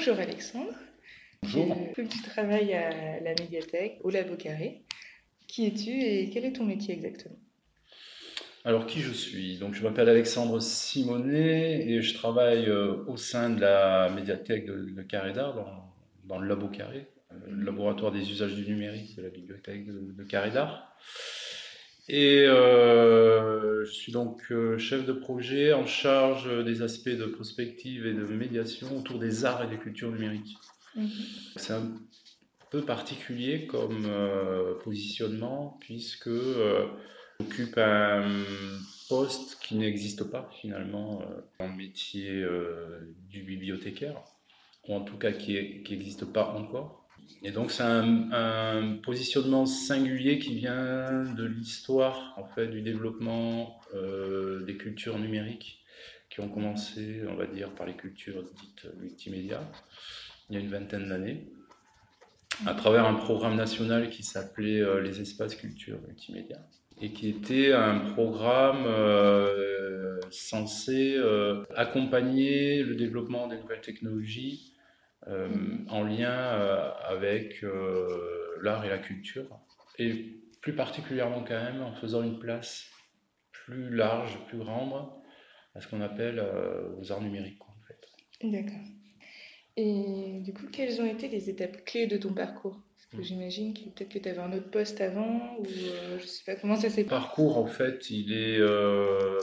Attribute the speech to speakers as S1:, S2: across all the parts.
S1: bonjour Alexandre.
S2: Bonjour.
S1: Tu travailles à la médiathèque, au Labo Carré. Qui es-tu et quel est ton métier exactement?
S2: Alors, qui je suis? Donc, je m'appelle Alexandre Simonet et je travaille euh, au sein de la médiathèque de, Carré d'Art, dans, le Labo Carré, euh, le laboratoire des usages du numérique de la bibliothèque de, Carré d'Art. Et euh, je suis donc chef de projet en charge des aspects de prospective et de médiation autour des arts et des cultures numériques. Mhm. C'est un peu particulier comme euh, positionnement puisque euh, occupe un poste qui n'existe pas finalement euh, dans le métier du bibliothécaire ou en tout cas qui n'existe pas encore. Et donc c'est un, positionnement singulier qui vient de l'histoire en fait du développement des cultures numériques qui ont commencé, on va dire, par les cultures dites multimédia il y a une vingtaine d'années à travers un programme national qui s'appelait euh, les espaces culture multimédia et qui était un programme euh, censé euh, accompagner le développement des nouvelles technologies en lien avec l'art et la culture et plus particulièrement quand même en faisant une place plus large, plus grande à ce qu'on appelle aux arts numériques en fait.
S1: D'accord. Et du coup, quelles ont été les étapes clés de ton parcours? Parce que mm. j'imagine que peut-être que tu avais un autre poste avant, ou euh, je sais pas comment ça s'est
S2: passé? Le parcours, en fait, il est, euh,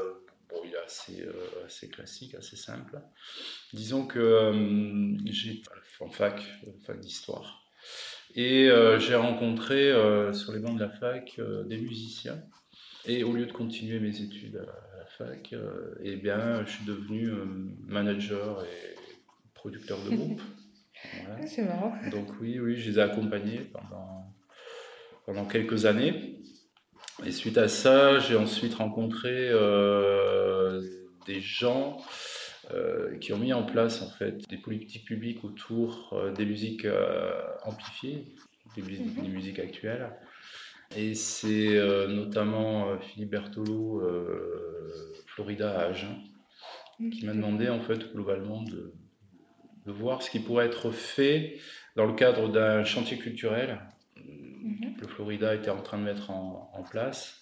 S2: bon, il est assez, euh, assez classique, assez simple. Disons que j'ai en fac, fac d'histoire. Et j'ai rencontré sur les bancs de la fac des musiciens. Et au lieu de continuer mes études à la fac, eh bien, je suis devenu manager et producteurs de groupe.
S1: Ah, c'est marrant.
S2: Donc oui, oui, je les ai accompagnés pendant, pendant quelques années. Et suite à ça, j'ai ensuite rencontré euh, des gens euh, qui ont mis en place en fait des politiques publiques autour euh, des musiques amplifiées, des, mhm. musiques actuelles. Et c'est notamment Philippe Bertolo, Florida à Agen, qui m'a demandé en fait globalement de, de voir ce qui pourrait être fait dans le cadre d'un chantier culturel mhm. que le Florida était en train de mettre en, place,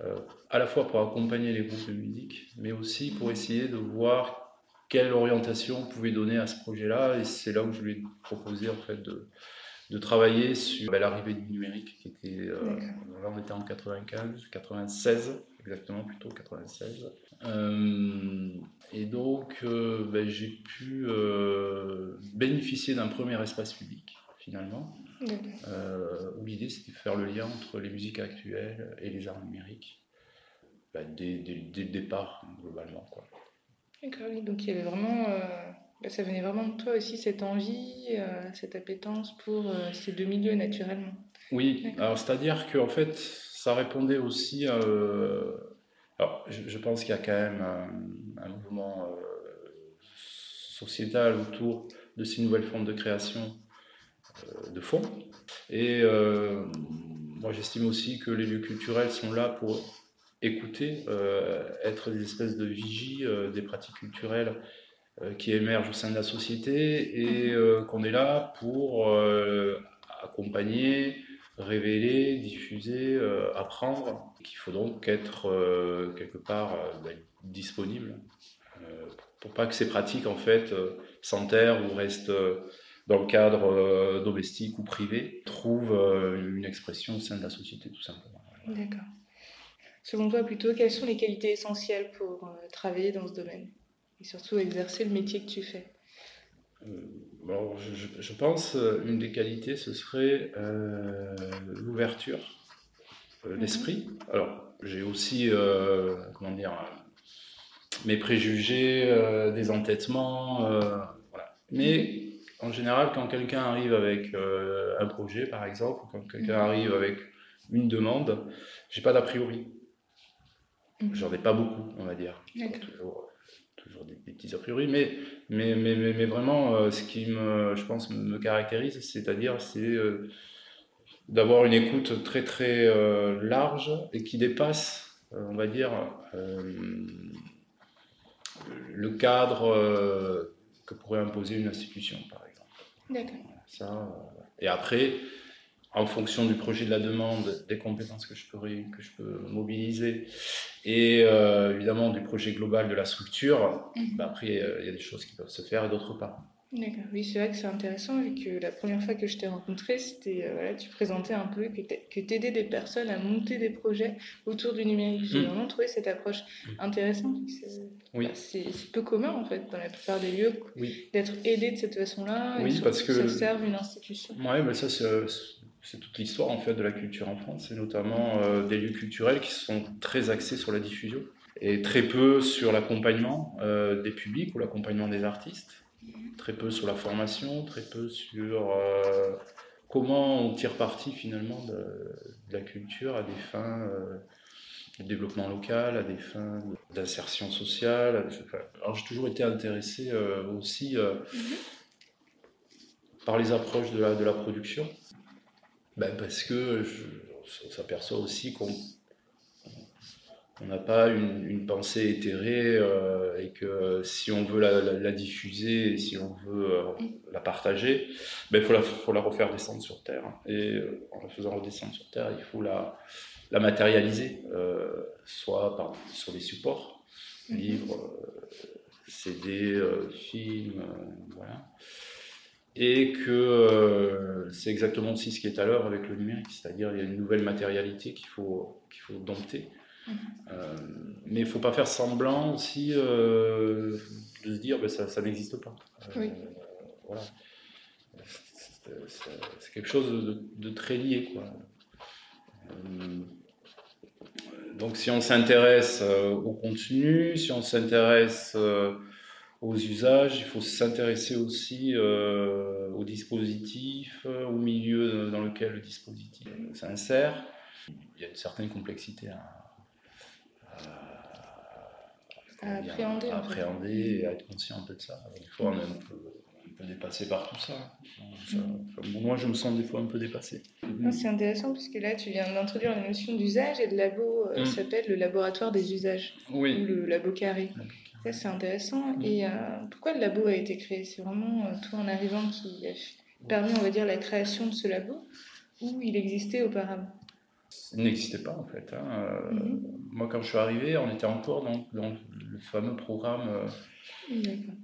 S2: euh, à la fois pour accompagner les groupes de musique, mais aussi pour essayer de voir quelle orientation on pouvait donner à ce projet-là. Et c'est là où je lui ai proposé en fait de, de travailler sur ben, l'arrivée du numérique, qui était, euh, là on était en 95, 96 exactement, plutôt 96. Euh, et donc, euh, ben, j'ai pu euh, bénéficier d'un premier espace public, finalement, où l'idée c'était de faire le lien entre les musiques actuelles et les arts numériques, ben, dès, le départ, globalement. Quoi.
S1: D'accord, donc il y avait vraiment. Ben, ça venait vraiment de toi aussi, cette envie, cette appétence pour ces deux milieux naturellement.
S2: Oui, alors c'est-à-dire qu'en fait, ça répondait aussi à. Alors, je, pense qu'il y a quand même un, mouvement euh, sociétal autour de ces nouvelles formes de création euh, de fonds. Et euh, moi, j'estime aussi que les lieux culturels sont là pour écouter, être des espèces de vigies des pratiques culturelles qui émergent au sein de la société et qu'on est là pour accompagner, révéler, diffuser, euh, apprendre, qu'il faut donc être euh, quelque part euh, disponible pour pas que ces pratiques en fait s'enterrent ou restent dans le cadre domestique ou privé, trouvent une expression au sein de la société tout simplement.
S1: D'accord. Selon toi plutôt, quelles sont les qualités essentielles pour travailler dans ce domaine et surtout exercer le métier que tu fais?
S2: Bon, je, pense euh, une des qualités, ce serait euh, l'ouverture euh, mhm. d'esprit. Alors, j'ai aussi, comment dire, mes préjugés, des entêtements, voilà. Mais en général, quand quelqu'un arrive avec un projet, par exemple, quand quelqu'un mhm. arrive avec une demande, j'ai pas d'a priori. Mhm. J'en ai pas beaucoup, on va dire. Toujours toujours des, petits a priori, mais, mais, mais, mais, vraiment, euh, ce qui, me, je pense, me caractérise, c'est-à-dire, c'est euh, d'avoir une écoute très, très euh, large et qui dépasse, on va dire, le cadre que pourrait imposer une institution, par exemple.
S1: D'accord.
S2: Ça, euh, et après, en fonction du projet de la demande, des compétences que je peux, que je peux mobiliser et euh, évidemment du projet global de la structure,
S1: Mhm.
S2: bah, après, euh, il y a des choses qui peuvent se faire et d'autres pas.
S1: D'accord. Oui, c'est vrai que c'est intéressant vu que la première fois que je t'ai rencontré, c'était euh, voilà, tu présentais un peu que que t'aidais des personnes à monter des projets autour du numérique. J'ai
S2: Mm.
S1: vraiment trouvé cette approche
S2: Mm.
S1: intéressante. C'est
S2: Oui.
S1: bah, peu commun en fait dans la plupart des lieux
S2: Oui.
S1: d'être aidé de cette façon-là.
S2: Oui, parce que-
S1: ça serve une institution.
S2: Ouais, mais ça, c'est c'est toute l'histoire en fait de la culture en France. C'est notamment euh, des lieux culturels qui sont très axés sur la diffusion et très peu sur l'accompagnement euh, des publics ou l'accompagnement des artistes. Très peu sur la formation, très peu sur euh, comment on tire parti finalement de, de la culture à des fins euh, de développement local, à des fins d'insertion sociale. Alors j'ai toujours été intéressé euh, aussi euh, par les approches de la, de la production. Ben, parce que je- on s'aperçoit aussi qu'on on n'a pas une, une pensée éthérée euh, et que si on veut la, la- la diffuser, si on veut euh, la partager, ben, il faut la, faut la refaire descendre sur Terre. Et euh, en la faisant redescendre sur Terre, il faut la, la matérialiser, soit par, sur des supports, livres, euh, CD, films, voilà. Et que c'est exactement aussi ce qui est à l'heure avec le numérique, c'est-à-dire il y a une nouvelle matérialité qu'il faut, qu'il faut dompter. Euh, mais il ne faut pas faire semblant aussi euh, de se dire ben, ça, ça n'existe pas. Euh,
S1: Oui.
S2: voilà. C'est- quelque chose de, de très lié. Quoi. Donc si on s'intéresse au contenu, si on s'intéresse aux usages, il faut s'intéresser aussi au dispositif, au milieu dans lequel le dispositif s'insère. Il y a une certaine complexité à, à-
S1: À appréhender,
S2: à et à être conscient un peu de ça. Des fois, on est un peu, un peu dépassé par tout ça. Ça- enfin, bon, moi, je me sens des fois un peu dépassé.
S1: C'est intéressant parce que là, tu viens d'introduire la notion d'usage et le labo euh,
S2: Mm.
S1: s'appelle le laboratoire des usages ou
S2: Oui.
S1: le labo carré. Ça, c'est intéressant.
S2: Mm.
S1: Et euh, pourquoi le labo a été créé? C'est vraiment euh, toi en arrivant qui a permis, on va dire, la création de ce labo? Ou il existait auparavant?
S2: N'existait pas en fait. hein. Euh,
S1: Mhm.
S2: Moi, quand je suis arrivé, on était encore dans, dans le fameux programme euh,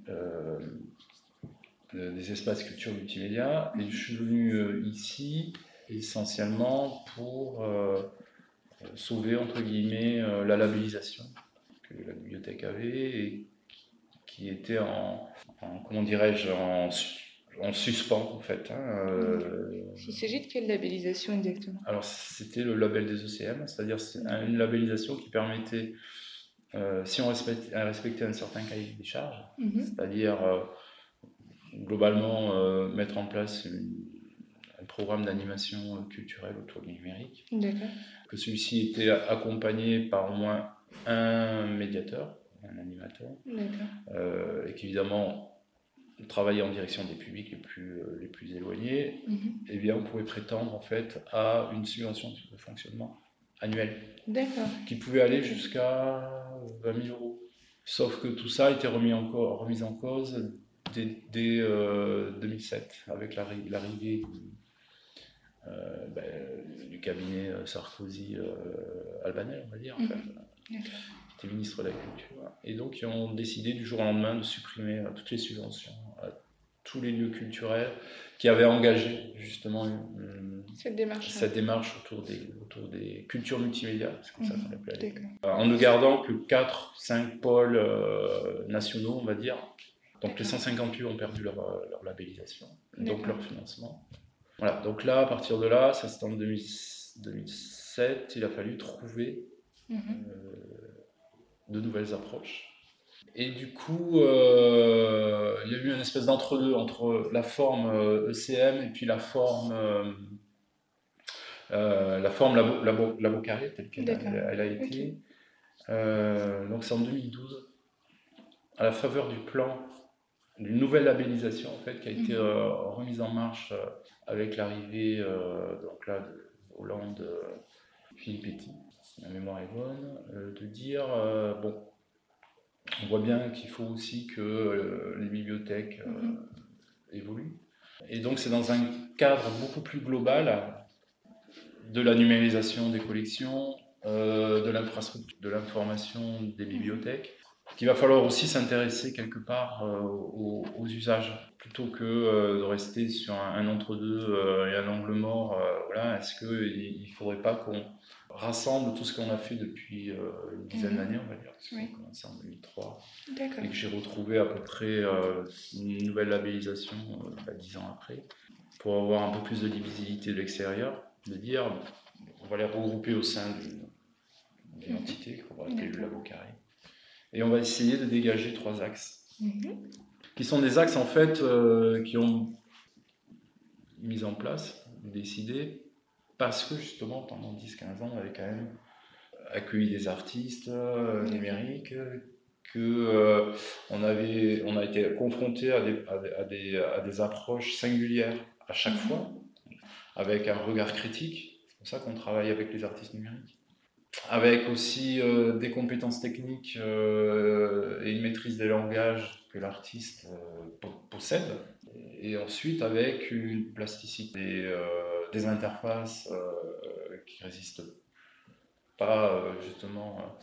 S2: euh, de- des espaces culture multimédia. Et je suis venu ici essentiellement pour sauver, entre guillemets, la labellisation que la bibliothèque avait et qui était en, en- comment dirais-je, en, su- en suspens en fait. hein. Euh,
S1: Il s'agit de quelle labellisation exactement?
S2: Alors, c'était le label des ECM, c'est-à-dire c'est un- une labellisation qui permettait, euh, si on respectait, respectait un certain cahier des charges,
S1: Mhm.
S2: c'est-à-dire euh, globalement euh, mettre en place une- un programme d'animation euh, culturelle autour du numérique, que celui-ci était accompagné par au moins un médiateur, un animateur, euh, et qu'évidemment travaillait en direction des publics les plus, euh, les plus éloignés,
S1: Mhm.
S2: eh bien, on pouvait prétendre en fait à une subvention de fonctionnement annuelle
S1: D'accord.
S2: qui pouvait aller jusqu'à 20 000 euros. Sauf que tout ça a été remis en, remis en cause dès, dès, euh, 2007 avec l'arri- l'arrivée euh, ben, du cabinet Sarkozy-Albanel, on va dire, qui était ministre de la Culture. Et donc, ils ont décidé du jour au lendemain de supprimer euh, toutes les subventions à tous les lieux culturels qui avaient engagé justement une-
S1: Cette démarche.
S2: cette démarche autour des, autour des cultures multimédia, c'est comme ça qu'on
S1: Mhm.
S2: l'appelait En ne gardant que 4-5 pôles euh, nationaux, on va dire. Donc les 150 lieux ont perdu leur, euh, leur labellisation, donc leur financement. Voilà, donc là, à partir de là, ça c'était en 2000 2007, il a fallu trouver
S1: Mhm.
S2: euh, de nouvelles approches. Et du coup, euh, il y a eu une espèce d'entre-deux entre la forme euh, ECM et puis la forme, euh, la forme labo, labo, labo carré, telle qu'elle a,
S1: D'accord.
S2: elle a été. Euh, donc c'est en 2012, à la faveur du plan, d'une nouvelle labellisation en fait, qui a été
S1: Mhm.
S2: euh, remise en marche euh, avec l'arrivée euh, donc là, de Hollande, Philippe Petit, si ma mémoire est bonne, euh, de dire euh, bon, on voit bien qu'il faut aussi que euh, les bibliothèques
S1: Mhm.
S2: évoluent. Et donc c'est dans un cadre beaucoup plus global de la numérisation des collections, de l'infrastructure, de l'information des bibliothèques, qu'il va falloir aussi s'intéresser quelque part aux, usages, plutôt que de rester sur un, entre-deux et un angle mort. voilà, est-ce qu'il ne faudrait pas qu'on rassemble tout ce qu'on a fait depuis une dizaine mhm. d'années, on va dire, parce qu'on a commencé en 2003, et que j'ai retrouvé à peu près une nouvelle labellisation bah, dix ans après, pour avoir un peu plus de visibilité de l'extérieur, de dire on va les regrouper au sein d'une entité qu'on va appeler le labo carré. Et on va essayer de dégager trois axes, mhm. qui sont des axes en fait euh, qui ont mis en place, décidé, parce que justement pendant 10-15 ans on avait quand même accueilli des artistes euh, numériques, que euh, on, avait, on a été confronté à des, à des, à des, approches singulières à chaque mhm. fois, avec un regard critique. C'est pour ça qu'on travaille avec les artistes numériques avec aussi euh, des compétences techniques euh, et une maîtrise des langages que l'artiste euh, possède. Et ensuite avec une plasticité des interfaces qui résistent pas justement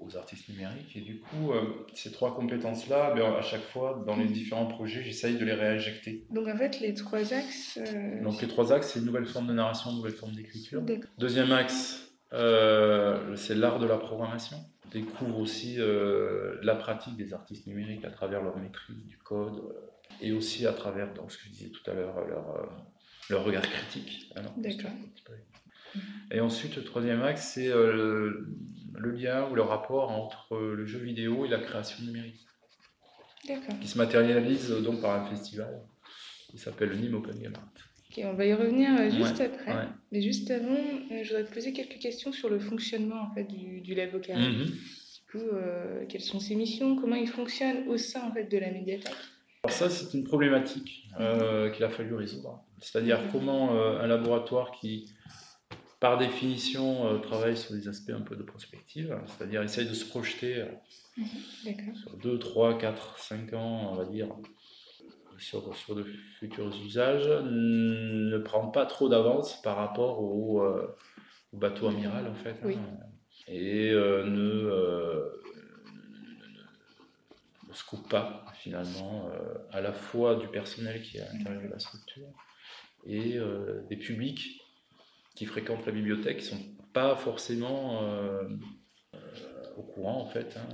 S2: aux artistes numériques. Et du coup, ces trois compétences-là, ben, à chaque fois, dans les différents projets, j'essaye de les réinjecter.
S1: Donc en fait, les trois axes...
S2: Donc les trois axes, c'est une nouvelle forme de narration, une nouvelle forme d'écriture. Deuxième axe, euh, c'est l'art de la programmation. On découvre aussi euh, la pratique des artistes numériques à travers leur maîtrise du code euh, et aussi à travers, donc, ce que je disais tout à l'heure, leur, leur regard critique.
S1: D'accord.
S2: Et ensuite, le troisième axe, c'est le, lien ou le rapport entre le jeu vidéo et la création numérique. Qui se matérialise donc par un festival qui s'appelle le Nîmes Open Game Art
S1: on va y revenir euh, juste après. Mais juste avant, euh, je voudrais te poser quelques questions sur le fonctionnement en fait, du, du Labo Carré. Mhm. Du coup, euh, quelles sont ses missions? Comment il fonctionne au sein en fait, de la médiathèque?
S2: Alors ça, c'est une problématique qu'il a fallu résoudre. C'est-à-dire comment un laboratoire qui, par définition, travaille sur des aspects un peu de prospective, c'est-à-dire essaye de se projeter mhm. sur 2, 3, 4, 5 ans, on va dire, sur, sur de futurs usages ne prend pas trop d'avance par rapport au, euh, bateau amiral en fait. Hein. et euh, euh, ne, se coupe pas finalement à la fois du personnel qui est à l'intérieur de la structure et des publics qui fréquentent la bibliothèque qui ne sont pas forcément au courant en fait hein,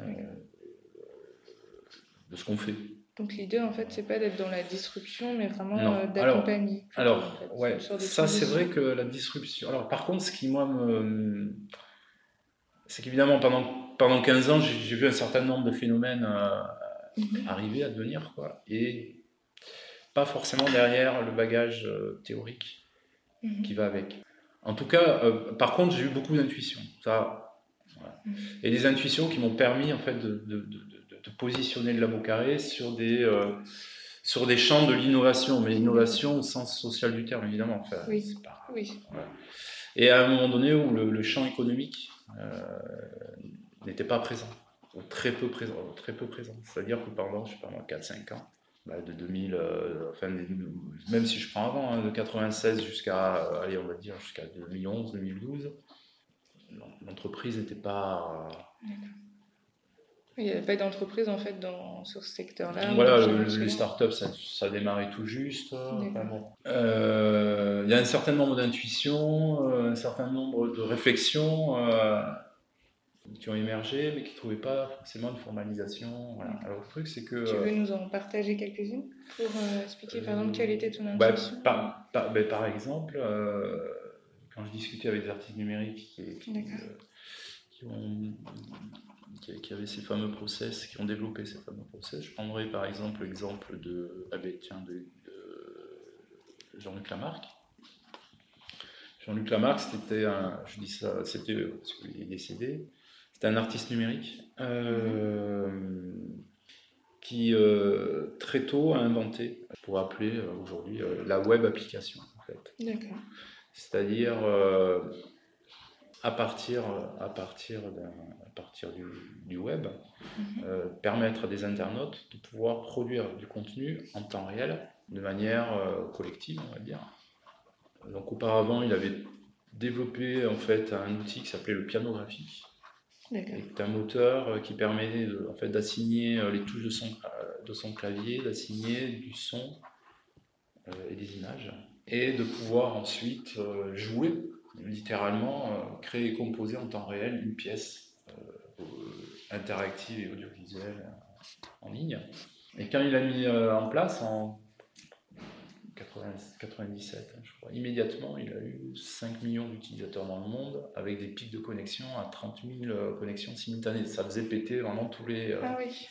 S2: de ce qu'on fait.
S1: Donc l'idée, en fait, c'est pas d'être dans la disruption, mais vraiment euh, d'accompagner.
S2: Alors, ouais, ça c'est vrai que la disruption. Alors par contre, ce qui moi me... C'est qu'évidemment, pendant, pendant 15 ans, j'ai vu un certain nombre de phénomènes euh, mhm. arriver, à devenir, quoi. Et pas forcément derrière le bagage euh, théorique mhm. qui va avec. En tout cas, par contre, j'ai eu beaucoup d'intuitions. Ça, mhm. Et des intuitions qui m'ont permis, en fait, de de positionner le labo carré sur des, euh, sur des champs de l'innovation, mais l'innovation au sens social du terme, évidemment.
S1: oui. oui.
S2: Et à un moment donné où le, champ économique euh, n'était pas présent, très peu présent. Très peu présent. C'est-à-dire que pendant, je sais pas 4-5 ans, bah, de 2000, euh, enfin, même si je prends avant, hein, de 96 jusqu'à, allez, on va dire, jusqu'à 2011, 2012, l'entreprise n'était pas
S1: il n'y avait pas d'entreprise en fait dans, sur ce secteur-là.
S2: Voilà, les startups, ça, ça démarrait tout juste. Euh, il y a un certain nombre d'intuitions, euh, un certain nombre de réflexions euh, qui ont émergé, mais qui ne trouvaient pas forcément de formalisation. Alors le truc, c'est que.
S1: Tu veux nous en partager quelques-unes pour expliquer par exemple quelle était ton bah, intuition
S2: par, par, bah, par, exemple, quand je discutais avec des artistes numériques qui, qui ont qui, avaient ces fameux process, qui ont développé ces fameux process. Je prendrai par exemple l'exemple de, ah ben, de, Jean-Luc Lamarck. Jean-Luc Lamarck, c'était un, je dis ça, c'était parce qu'il est décédé, c'était un artiste numérique euh, qui euh, très tôt a inventé, pour appeler euh, aujourd'hui la web application en fait.
S1: D'accord.
S2: C'est-à-dire à partir, à partir, à partir du, du web, mhm. permettre à des internautes de pouvoir produire du contenu en temps réel de manière collective, on va dire. Donc auparavant, il avait développé en fait un outil qui s'appelait le piano graphique. C'est un moteur qui permet en fait, d'assigner les touches de son, de son clavier, d'assigner du son et des images, et de pouvoir ensuite jouer littéralement créer et composer en temps réel une pièce euh, interactive et audiovisuelle en ligne. Et quand il a mis euh, en place 97, hein, je crois, immédiatement, il a eu 5 millions d'utilisateurs dans le monde avec des pics de connexion à 30 000 euh, connexions simultanées. Ça faisait péter vraiment tous les.
S1: ah oui.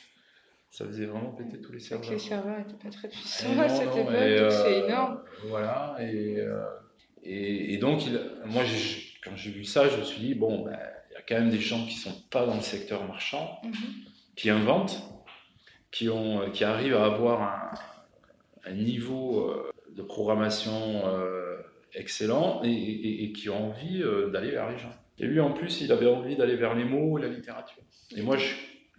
S2: Ça faisait vraiment péter tous les serveurs.
S1: les serveurs n'étaient pas très puissants à cette époque, c'est énorme.
S2: Voilà, et, et, donc, il, moi, quand j'ai vu ça, je me suis dit, bon, ben, il y a quand même des gens qui ne sont pas dans le secteur marchand, mhm. qui inventent, qui, ont, qui arrivent à avoir un, niveau euh, de programmation euh, excellent et, qui ont envie euh, d'aller vers les gens. Et lui, en plus, il avait envie d'aller vers les mots et la littérature. Et moi,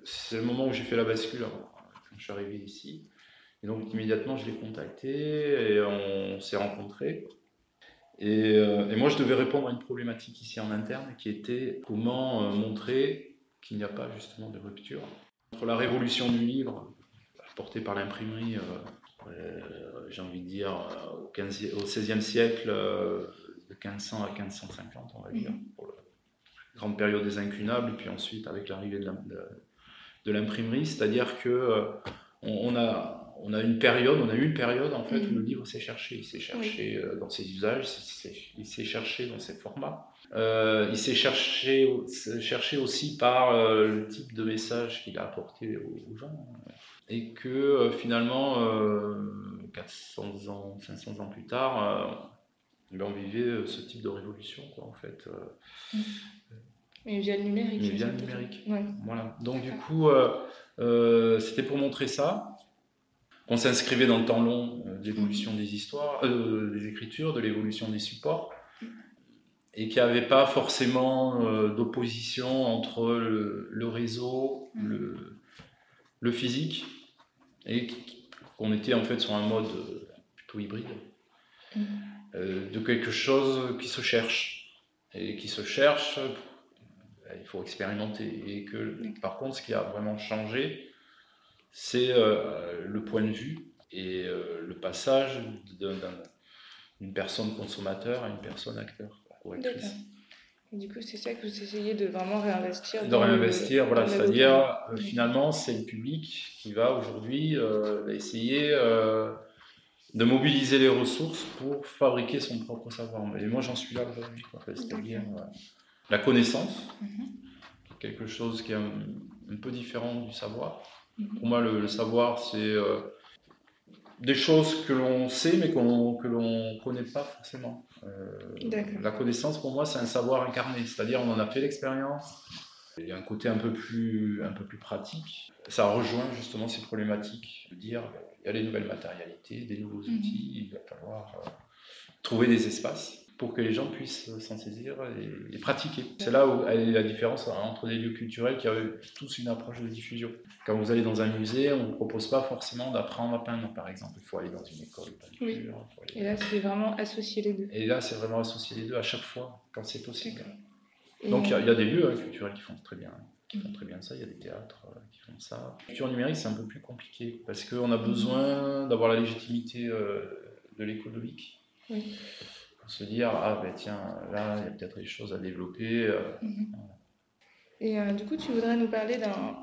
S2: c'est le moment où j'ai fait la bascule quand je suis arrivé ici. Et donc, immédiatement, je l'ai contacté et on s'est rencontrés. Euh, et, moi, je devais répondre à une problématique ici en interne qui était comment montrer qu'il n'y a pas justement de rupture entre la révolution du livre apportée par l'imprimerie, j'ai envie de dire, au, 15, au XVIe siècle, de 1500 à 1550, on va dire, mhm. pour la grande période des incunables, puis ensuite avec l'arrivée de l'imprimerie, c'est-à-dire que on a on a une période, on a eu une période en fait où le mm. livre s'est cherché. Il s'est cherché euh, dans ses usages, il s'est cherché dans ses formats. Euh, il s'est cherché, cherché aussi par euh, le type de message qu'il a apporté aux, gens. Et que finalement, 400 ans, 500 ans plus tard, ben, on vivait ce type de révolution, quoi, en fait.
S1: Mm. Mais via le numérique.
S2: Mais via le numérique. Voilà. Donc, du coup, c'était pour montrer ça on s'inscrivait dans le temps long euh, de l'évolution des histoires, euh, des écritures, de l'évolution des supports, et qu'il n'y avait pas forcément euh, d'opposition entre le, réseau, le, physique, et qu'on était en fait sur un mode plutôt hybride, de quelque chose qui se cherche, et qui se cherche, il faut expérimenter, et que par contre ce qui a vraiment changé, c'est euh, le point de vue et euh, le passage d'une personne consommateur à une personne acteur ou actrice.
S1: Du coup, c'est ça que vous essayez de vraiment réinvestir.
S2: De réinvestir, voilà. C'est-à-dire, euh, finalement, c'est le public qui va aujourd'hui essayer de mobiliser les ressources pour fabriquer son propre savoir. Et moi, j'en suis là aujourd'hui. C'est-à-dire la connaissance, mhm. quelque chose qui est un peu différent du savoir. Pour moi, le, savoir, c'est euh, des choses que l'on sait, mais que l'on ne connaît pas forcément. Euh, la connaissance, pour moi, c'est un savoir incarné, c'est-à-dire on en a fait l'expérience. Il y a un côté un peu plus, un peu plus pratique. Ça rejoint justement ces problématiques de dire il y a les nouvelles matérialités, des nouveaux mhm. outils, il va falloir euh, trouver des espaces pour que les gens puissent s'en saisir et, pratiquer. C'est là où est la différence entre des lieux culturels qui ont tous une approche de diffusion. Quand vous allez dans un musée, on ne vous propose pas forcément d'apprendre à peindre, par exemple. Il faut aller dans une école
S1: Oui. Et là, c'est vraiment associer les deux.
S2: Et là, c'est vraiment associer les deux à chaque fois, quand c'est possible. Donc, il y, a des lieux hein, culturels qui font très bien qui font très bien ça, il y a des théâtres euh, qui font ça. La culture numérique, c'est un peu plus compliqué, parce qu'on a besoin d'avoir la légitimité euh, de l'économique. Oui se dire ah ben tiens là il y a peut-être des choses à développer. Euh, mhm.
S1: Et euh, du coup tu voudrais nous parler d'un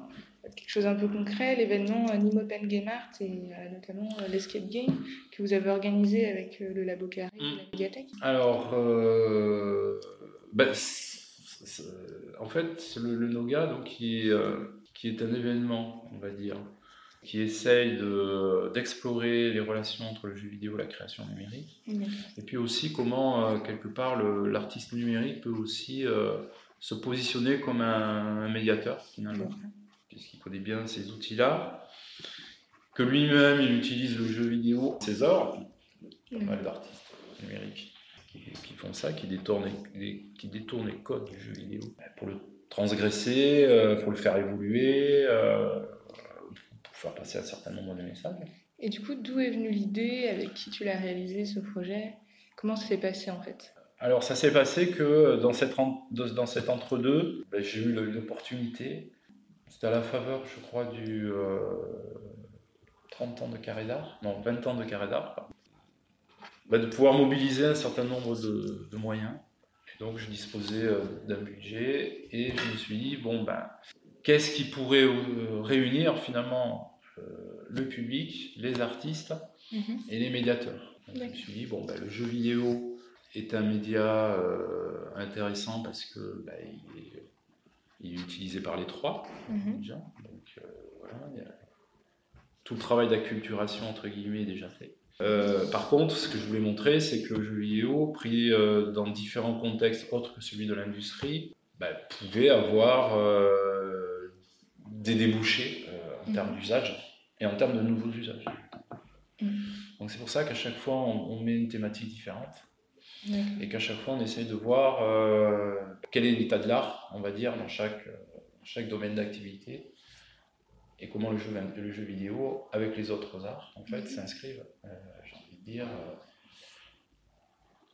S1: quelque chose un peu concret, l'événement euh, Nîmes Open Game Art et notamment l'escape game que vous avez organisé avec le Labo Carré et la mm. médiathèque.
S2: Alors ben, en fait le, le, Noga donc qui est, qui est un événement on va dire qui essaye d'explorer les relations entre le jeu vidéo et la création numérique. Et puis aussi comment, euh, quelque part, l'artiste numérique peut aussi euh, se positionner comme un, médiateur, finalement, puisqu'il connaît bien ces outils-là, que lui-même, il utilise le jeu vidéo, ors, pas mal d'artistes numériques qui, font ça, qui détournent, les, qui détournent les codes du jeu vidéo. Pour le transgresser, euh, pour le faire évoluer faire passer un certain nombre de messages.
S1: Et du coup, d'où est venue l'idée Avec qui tu l'as réalisé ce projet? Comment ça s'est passé en fait?
S2: Alors ça s'est passé que dans, cette, dans cet entre-deux, ben, j'ai eu l'opportunité, c'était à la faveur je crois du 30 ans de carré d'art, non 20 ans de carré d'art, ben, de pouvoir mobiliser un certain nombre de, de moyens. donc je disposais d'un budget et je me suis dit, bon ben, qu'est-ce qui pourrait euh, réunir finalement euh, le public, les artistes mhm. et les médiateurs? je me suis dit, bon, ben, le jeu vidéo est un média euh, intéressant parce que ben, il, est, utilisé par les trois, mhm. déjà. Donc voilà, tout le travail d'acculturation, entre guillemets, est déjà fait. par contre, ce que je voulais montrer, c'est que le jeu vidéo, pris dans différents contextes autres que celui de l'industrie, ben, pouvait avoir des débouchés euh, en termes mhm. d'usage et en termes de nouveaux usages. Mhm. Donc c'est pour ça qu'à chaque fois on, met une thématique différente et qu'à chaque fois on essaie de voir euh, quel est l'état de l'art, on va dire, dans chaque, euh, chaque domaine d'activité et comment le jeu, le jeu vidéo, avec les autres arts, en fait, mhm. s'inscrivent, j'ai envie de dire,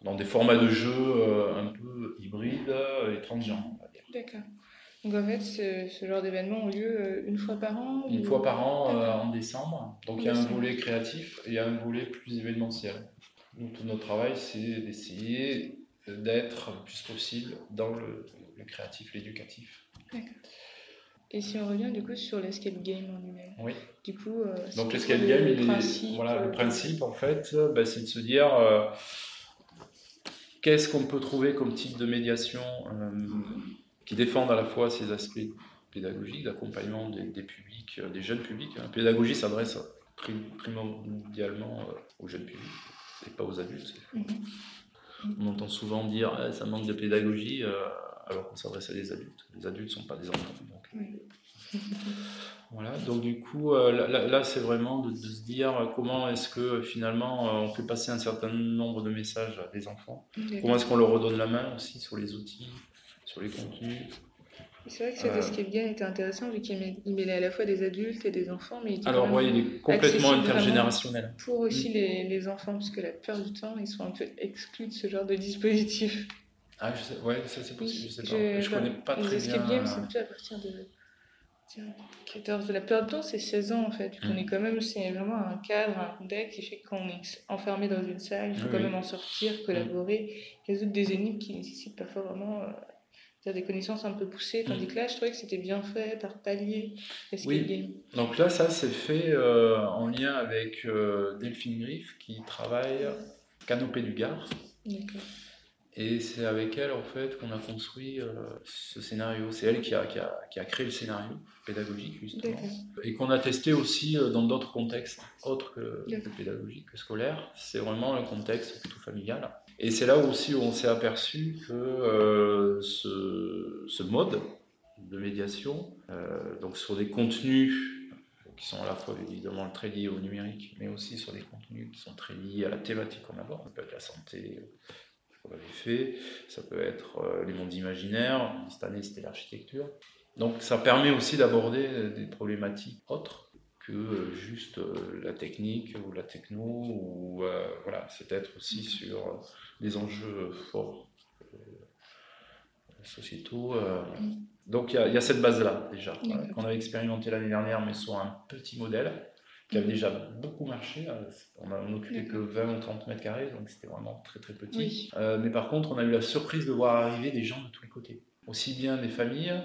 S2: dans des formats de jeu un peu hybrides et transgenres, on va dire.
S1: D'accord. Donc en fait, ce, genre d'événements ont lieu euh, une fois par an
S2: Une fois par an euh, en décembre. Donc il y a un volet créatif et il y a un volet plus événementiel. Donc tout notre travail, c'est d'essayer d'être le plus possible dans le, créatif, l'éducatif.
S1: D'accord. Et si on revient du coup sur l'escape game en lui-même
S2: Oui.
S1: Du coup, euh,
S2: donc l'escape game, le, principe, voilà, le principe en fait, bah, c'est de se dire qu'est-ce qu'on peut trouver comme type de médiation qui défendent à la fois ces aspects pédagogiques, d'accompagnement des, publics, euh, des jeunes publics. La pédagogie s'adresse primordialement euh, aux jeunes publics et pas aux adultes. Mhm. On entend souvent dire eh, ça manque de pédagogie euh, alors qu'on s'adresse à des adultes. Les adultes ne sont pas des enfants. Donc. Voilà, donc du coup, là, c'est vraiment de, se dire comment est-ce que finalement on fait passer un certain nombre de messages à des enfants. Comment est-ce qu'on leur redonne la main aussi sur les outils, sur les contenus.
S1: C'est vrai que cet escape game était intéressant vu qu'il mêlait à la fois des adultes et des enfants. Mais
S2: il Alors, oui, il est complètement intergénérationnel.
S1: Pour aussi mm. les, les, enfants, parce que la plupart du temps, ils sont un peu exclus de ce genre de dispositif.
S2: Ah, je sais, ouais, ça c'est possible, je sais pas. Je, connais pas très bien. Les
S1: escape games, c'est plutôt à partir de 14. La plupart du temps, c'est 16 ans en fait. On mm. est quand même, c'est vraiment un cadre, un contexte qui fait qu'on est enfermé dans une salle, il faut quand même en sortir, collaborer, résoudre des énigmes qui nécessitent parfois vraiment euh, des connaissances un peu poussées, tandis que là, je trouvais que c'était bien fait par palier.
S2: Oui. Donc là, ça, c'est fait euh, en lien avec euh, Delphine Griff qui travaille Canopée du Gard. Et c'est avec elle, en fait, qu'on a construit euh, ce scénario. C'est elle qui a, qui, a, qui a, créé le scénario pédagogique, justement. Et qu'on a testé aussi dans d'autres contextes, autres que, que pédagogiques, que scolaires. C'est vraiment un contexte plutôt familial. Et c'est là aussi où on s'est aperçu que euh, ce, mode de médiation, euh, donc sur des contenus qui sont à la fois évidemment très liés au numérique, mais aussi sur des contenus qui sont très liés à la thématique qu'on aborde, ça peut être la santé, fait, ça peut être euh, les mondes imaginaires, cette année c'était l'architecture. Donc ça permet aussi d'aborder des problématiques autres que juste la technique ou la techno, ou voilà, c'est être aussi sur des enjeux forts euh, sociétaux. Euh. Donc il y, a cette base-là déjà, qu'on avait expérimenté l'année dernière, mais sur un petit modèle qui avait déjà beaucoup marché. Euh, on n'a occupé que 20 ou 30 mètres carrés, donc c'était vraiment très très petit. mais par contre, on a eu la surprise de voir arriver des gens de tous les côtés, aussi bien des familles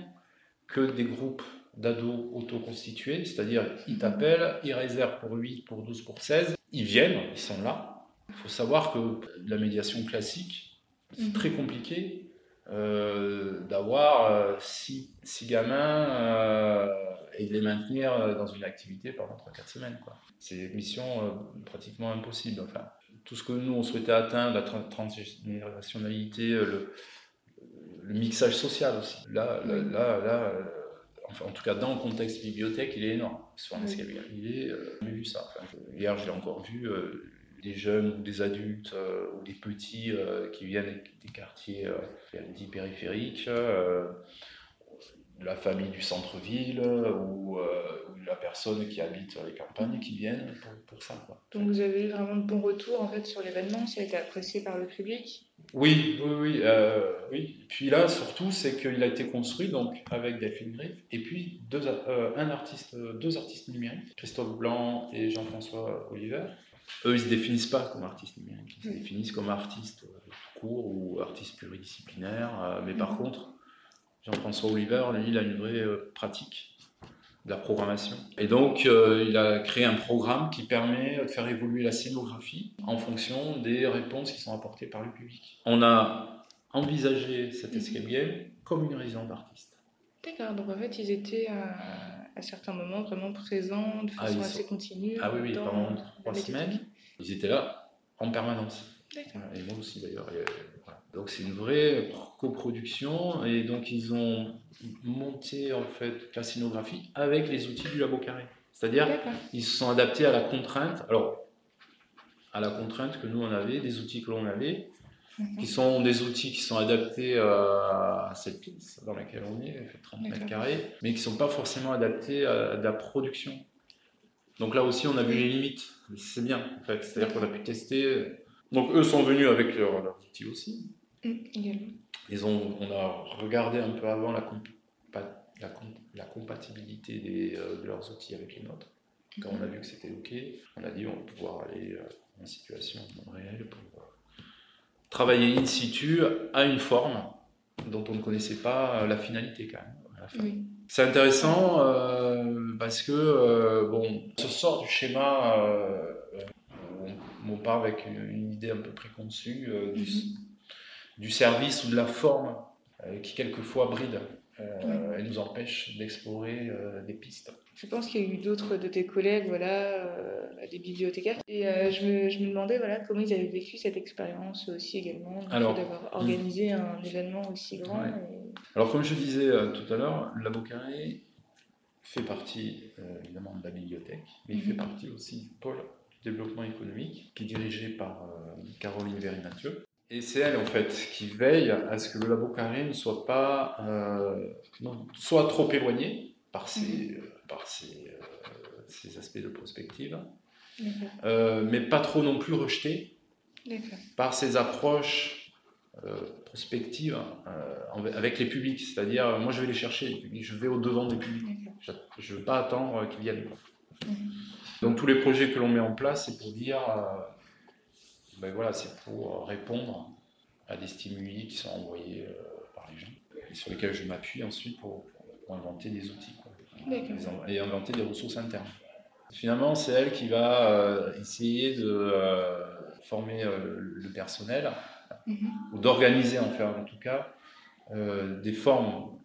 S2: que des groupes d'ados auto-constitués, c'est-à-dire ils mhm. t'appellent, ils réservent pour 8, pour 12, pour 16, ils viennent, ils sont là, il faut savoir que la médiation classique, c'est mhm. très compliqué euh, d'avoir 6 euh, gamins euh, et de les maintenir dans une activité pendant 3-4 semaines. C'est une mission pratiquement impossible. Enfin, tout ce que nous, on souhaitait atteindre, la transgénérationnalité, le, le, mixage social aussi. Là, là, là, en tout cas dans le contexte bibliothèque, il est énorme. Sur un escalier, il est, vu ça. hier, j'ai encore vu des jeunes ou des adultes euh, ou des petits euh, qui viennent des quartiers euh, dits périphériques, la famille du centre-ville ou, la personne qui habite les campagnes qui viennent pour, ça.
S1: Donc vous avez eu vraiment de bons retours en fait sur l'événement, ça a été apprécié par le public?
S2: Oui, oui, oui. oui. Puis là, surtout, c'est qu'il a été construit donc avec Delphine Griff et puis deux, un artiste, deux artistes numériques, Christophe Blanc et Jean-François Oliver. Eux, ils ne se définissent pas comme artistes numériques, ils se définissent comme artistes court ou artistes pluridisciplinaires. mais par mhm. contre, Jean-François Oliver, lui, il a une vraie euh, pratique de la programmation. Et donc, euh, il a créé un programme qui permet de faire évoluer la scénographie en fonction des réponses qui sont apportées par le public. On a envisagé cet mhm. escape game comme une résidence d'artistes.
S1: D'accord, donc en fait, ils étaient à, certains moments vraiment présents de ah, façon assez continue.
S2: Ah oui, oui, pendant trois semaines, ils étaient là en permanence. Et moi aussi d'ailleurs. Donc c'est une vraie coproduction et donc ils ont monté en fait la scénographie avec les outils du labo carré. C'est-à-dire ils se sont adaptés à la contrainte. Alors à la contrainte que nous on avait, des outils que l'on avait, mhm. qui sont des outils qui sont adaptés à cette pièce dans laquelle on est, fait 30 mètres carrés, mais qui ne sont pas forcément adaptés à, la production. Donc là aussi on a vu les limites. C'est bien en fait. C'est-à-dire qu'on a pu tester donc eux sont venus avec leurs outils aussi. Mm, Ils ont, on a regardé un peu avant la, la, la compatibilité des, euh, de leurs outils avec les nôtres. Quand on a vu que c'était OK, on a dit on va pouvoir aller euh, en situation réelle pour euh, travailler in situ à une forme dont on ne connaissait pas la finalité quand même. C'est intéressant parce que bon, on se sort du schéma on part avec une idée un peu préconçue euh, mhm. Du, service ou de la forme euh, qui quelquefois bride euh, et nous empêche d'explorer des pistes.
S1: Je pense qu'il y a eu d'autres de tes collègues, voilà, des bibliothécaires. Et je, me, je, me, demandais voilà, comment ils avaient vécu cette expérience aussi également, d'avoir organisé un événement aussi grand.
S2: Alors, comme je disais tout à l'heure, le Labo Carré fait partie évidemment de la bibliothèque, mais il fait mhm. partie aussi du pôle développement économique, qui est dirigée par euh, Caroline Véry-Mathieu. Et c'est elle, en fait, qui veille à ce que le labo carré ne soit pas euh, soit trop éloigné par ses, mhm. euh, par ses, aspects de prospective, mais pas trop non plus rejeté par ses approches prospectives avec les publics. C'est-à-dire, moi, je vais les chercher, je vais au-devant des publics. Je ne veux pas attendre qu'ils viennent. Mhm. Donc tous les projets que l'on met en place, c'est pour dire, euh, ben voilà, c'est pour répondre à des stimuli qui sont envoyés euh, par les gens et sur lesquels je m'appuie ensuite pour, inventer des outils et inventer des ressources internes. Finalement, c'est elle qui va euh, essayer de former le personnel mhm. ou d'organiser en, en tout cas des formes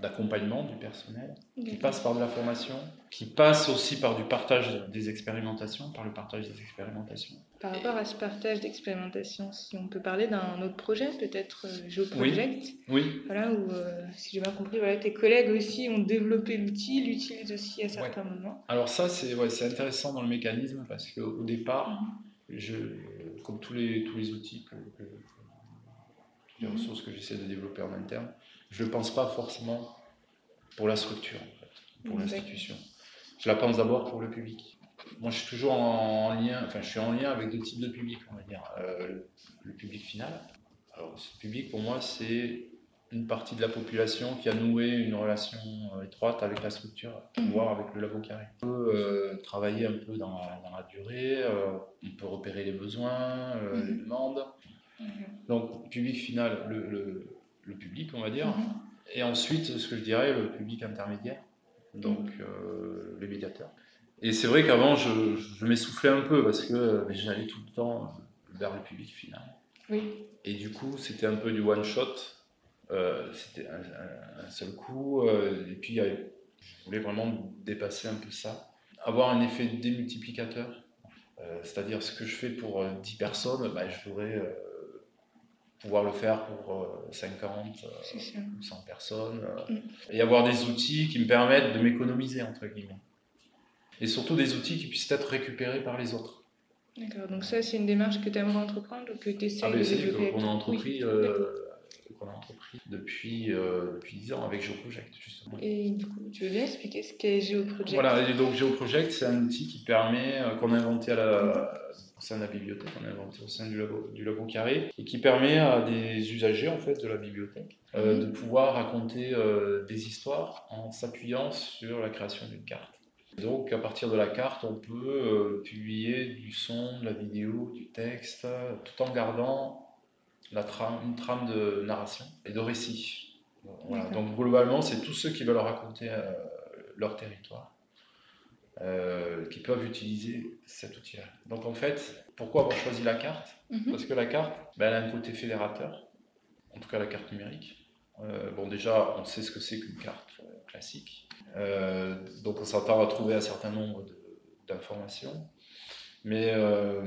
S2: d'accompagnement du personnel, qui passe par de la formation, qui passe aussi par du partage des expérimentations, par le partage des expérimentations.
S1: Par rapport à ce partage d'expérimentations, si on peut parler d'un autre projet, peut-être euh, GeoProject,
S2: oui.
S1: Voilà, où, euh, si j'ai bien compris, voilà, tes collègues aussi ont développé l'outil, l'utilisent aussi à certains moments.
S2: Alors ça, c'est ouais, intéressant dans le mécanisme, parce qu'au départ, mhm. je, comme tous les, tous les outils, que, les ressources que j'essaie de développer en interne, je ne pense pas forcément pour la structure, pour l'institution. Je la pense d'abord pour le public. Moi, je suis toujours en lien, enfin, je suis en lien avec deux types de publics, on va dire. Euh, le public final. Alors, ce public, pour moi, c'est une partie de la population qui a noué une relation euh, étroite avec la structure, mhm. voire avec le labo carré. On peut euh, travailler un peu dans la, durée, on peut repérer les besoins, les demandes. Mhm. Donc, public final, le le public, on va dire. Mhm. Et ensuite, ce que je dirais, le public intermédiaire, donc mhm. euh, les médiateurs. Et c'est vrai qu'avant, je, je m'essoufflais un peu parce que euh, j'allais tout le temps vers le public final.
S1: Oui.
S2: Et du coup, c'était un peu du one shot. Euh, c'était un, seul coup. et puis, je voulais vraiment dépasser un peu ça. Avoir un effet démultiplicateur. C'est-à-dire, ce que je fais pour 10 personnes, bah, je voudrais pouvoir le faire pour 50 euh, ou 100 personnes, euh, mm. et avoir des outils qui me permettent de m'économiser, entre guillemets. Et surtout des outils qui puissent être récupérés par les autres.
S1: D'accord, donc ça c'est une démarche que tu aimerais entreprendre ou que tu essaies
S2: ah, de développer qu'on a entrepris euh, qu'on a entrepris depuis, euh, depuis 10 ans avec GeoProject, justement.
S1: Et du coup, tu veux bien expliquer ce qu'est GeoProject
S2: Voilà, et donc GeoProject, c'est un outil qui permet, euh, qu'on a inventé à la, au sein de la bibliothèque, qu'on a inventé au sein du labo, du labo carré, et qui permet à des usagers en fait, de la bibliothèque euh, mhm. de pouvoir raconter des histoires en s'appuyant sur la création d'une carte. Donc à partir de la carte, on peut publier du son, de la vidéo, du texte, tout en gardant la trame, une trame de narration et de récit. Donc globalement, c'est tous ceux qui veulent raconter euh, leur territoire euh, qui peuvent utiliser cet outil-là. Donc en fait, pourquoi avoir choisi la carte? Mhm. Parce que la carte, ben, elle a un côté fédérateur, en tout cas la carte numérique. Euh, bon déjà, on sait ce que c'est qu'une carte classique. donc on s'entend à trouver un certain nombre d'informations. Mais euh,